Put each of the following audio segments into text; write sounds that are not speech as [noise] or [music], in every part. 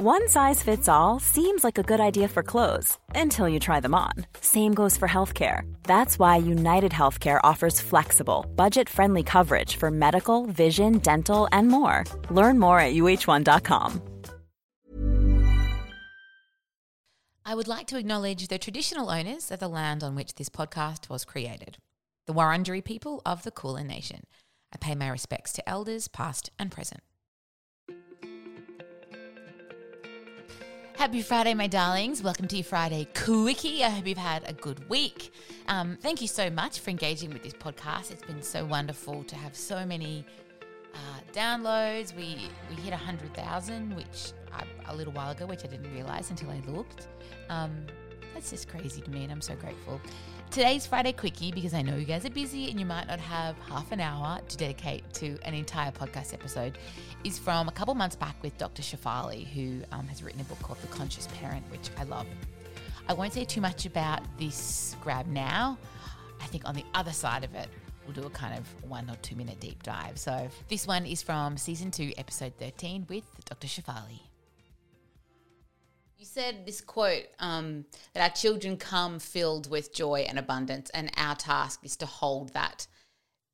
One size fits all seems like a good idea for clothes until you try them on. Same goes for healthcare. That's why United Healthcare offers flexible, budget friendly coverage for medical, vision, dental, and more. Learn more at uhone.com. I would like to acknowledge the traditional owners of the land on which this podcast was created, the Wurundjeri people of the Kulin Nation. I pay my respects to elders, past and present. Happy Friday, my darlings. Welcome to your Friday Quickie. I hope you've had a good week. Um, thank you so much for engaging with this podcast. It's been so wonderful to have so many uh, downloads. We, we hit 100,000, which I, a little while ago, which I didn't realize until I looked. Um, that's just crazy to me, and I'm so grateful. Today's Friday Quickie, because I know you guys are busy and you might not have half an hour to dedicate to an entire podcast episode, is from a couple months back with Dr. Shefali, who um, has written a book called The Conscious Parent, which I love. I won't say too much about this grab now. I think on the other side of it, we'll do a kind of one or two minute deep dive. So this one is from season two, episode 13 with Dr. Shefali. You said this quote um, that our children come filled with joy and abundance, and our task is to hold that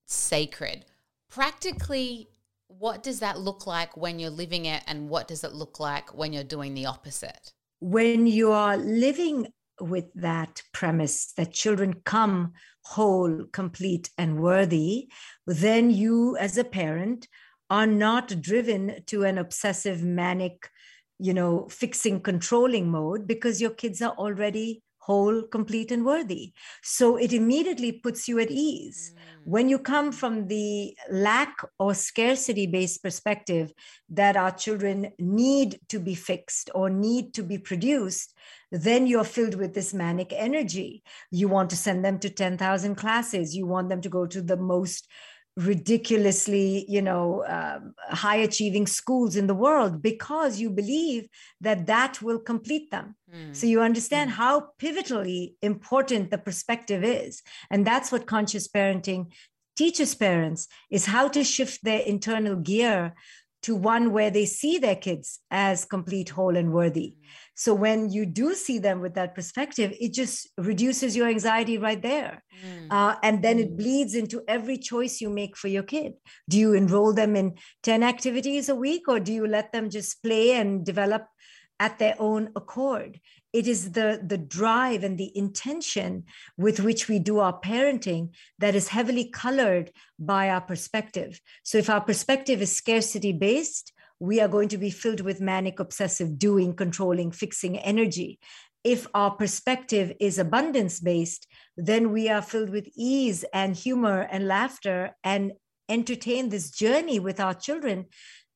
sacred. Practically, what does that look like when you're living it, and what does it look like when you're doing the opposite? When you are living with that premise that children come whole, complete, and worthy, then you, as a parent, are not driven to an obsessive, manic you know, fixing, controlling mode because your kids are already whole, complete, and worthy. So it immediately puts you at ease. Mm. When you come from the lack or scarcity based perspective that our children need to be fixed or need to be produced, then you're filled with this manic energy. You want to send them to 10,000 classes, you want them to go to the most ridiculously you know um, high achieving schools in the world because you believe that that will complete them mm. so you understand mm. how pivotally important the perspective is and that's what conscious parenting teaches parents is how to shift their internal gear to one where they see their kids as complete whole and worthy mm. So when you do see them with that perspective, it just reduces your anxiety right there. Mm. Uh, and then it mm. bleeds into every choice you make for your kid. Do you enroll them in 10 activities a week or do you let them just play and develop at their own accord? It is the, the drive and the intention with which we do our parenting that is heavily colored by our perspective. So if our perspective is scarcity based, we are going to be filled with manic, obsessive doing, controlling, fixing energy. If our perspective is abundance based, then we are filled with ease and humor and laughter and entertain this journey with our children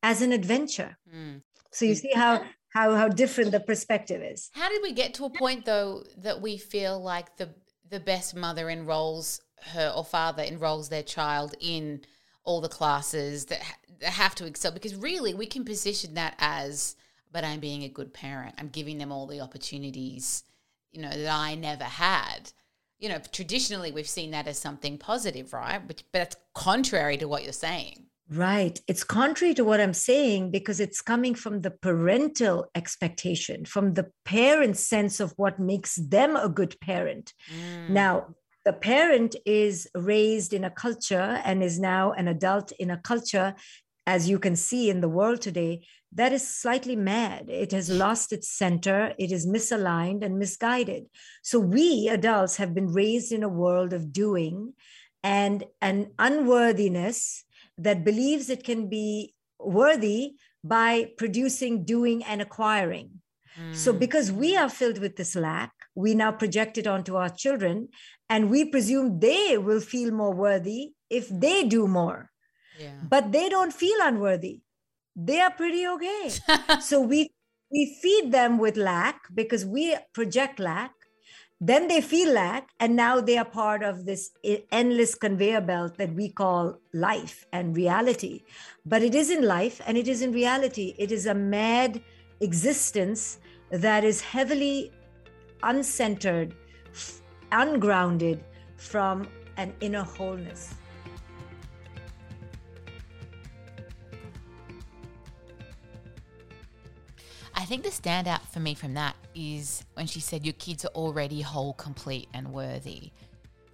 as an adventure. Mm. So you see how how how different the perspective is. How did we get to a point though that we feel like the the best mother enrolls her or father enrolls their child in all the classes that, that have to excel because really we can position that as but I'm being a good parent. I'm giving them all the opportunities, you know, that I never had. You know, traditionally we've seen that as something positive, right? But but it's contrary to what you're saying. Right. It's contrary to what I'm saying because it's coming from the parental expectation, from the parent's sense of what makes them a good parent. Mm. Now, the parent is raised in a culture and is now an adult in a culture, as you can see in the world today, that is slightly mad. It has lost its center, it is misaligned and misguided. So we adults have been raised in a world of doing and an unworthiness that believes it can be worthy by producing, doing, and acquiring. So, mm. because we are filled with this lack, we now project it onto our children, and we presume they will feel more worthy if they do more. Yeah. But they don't feel unworthy. They are pretty okay. [laughs] so we we feed them with lack because we project lack. Then they feel lack, and now they are part of this endless conveyor belt that we call life and reality. But it isn't life and it isn't reality. It is a mad existence that is heavily uncentered, ungrounded from an inner wholeness. Think the standout for me from that is when she said, Your kids are already whole, complete, and worthy,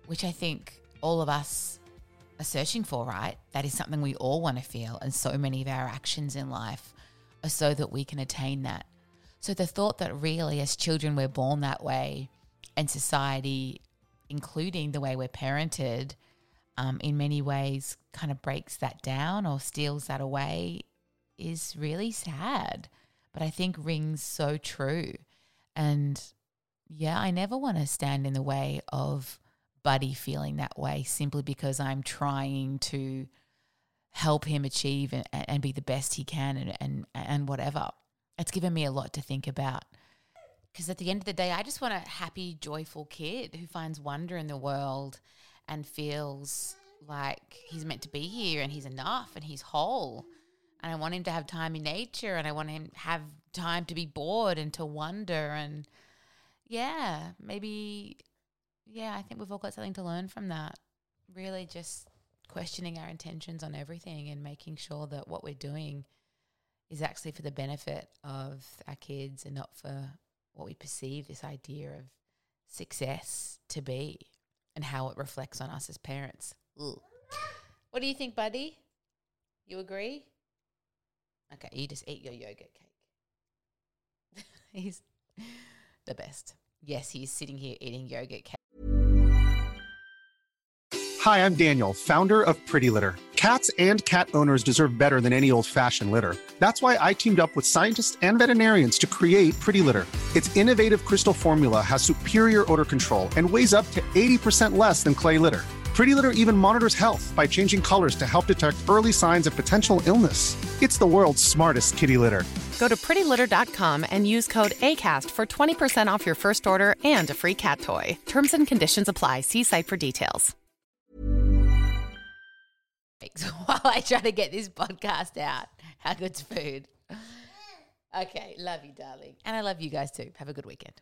which I think all of us are searching for, right? That is something we all want to feel. And so many of our actions in life are so that we can attain that. So the thought that really, as children, we're born that way, and society, including the way we're parented, um, in many ways kind of breaks that down or steals that away is really sad but I think rings so true. And yeah, I never want to stand in the way of Buddy feeling that way simply because I'm trying to help him achieve and, and be the best he can and, and, and whatever. It's given me a lot to think about. Because at the end of the day, I just want a happy, joyful kid who finds wonder in the world and feels like he's meant to be here and he's enough and he's whole and I want him to have time in nature and I want him to have time to be bored and to wonder and yeah, maybe yeah, I think we've all got something to learn from that. Really just questioning our intentions on everything and making sure that what we're doing is actually for the benefit of our kids and not for what we perceive this idea of success to be and how it reflects on us as parents. What do you think, buddy? You agree? Okay, you just eat your yogurt cake. [laughs] he's the best. Yes, he's sitting here eating yogurt cake. Hi, I'm Daniel, founder of Pretty Litter. Cats and cat owners deserve better than any old fashioned litter. That's why I teamed up with scientists and veterinarians to create Pretty Litter. Its innovative crystal formula has superior odor control and weighs up to 80% less than clay litter. Pretty Litter even monitors health by changing colors to help detect early signs of potential illness. It's the world's smartest kitty litter. Go to prettylitter.com and use code ACAST for 20% off your first order and a free cat toy. Terms and conditions apply. See site for details. [laughs] While I try to get this podcast out, how good's food? Okay, love you, darling. And I love you guys too. Have a good weekend.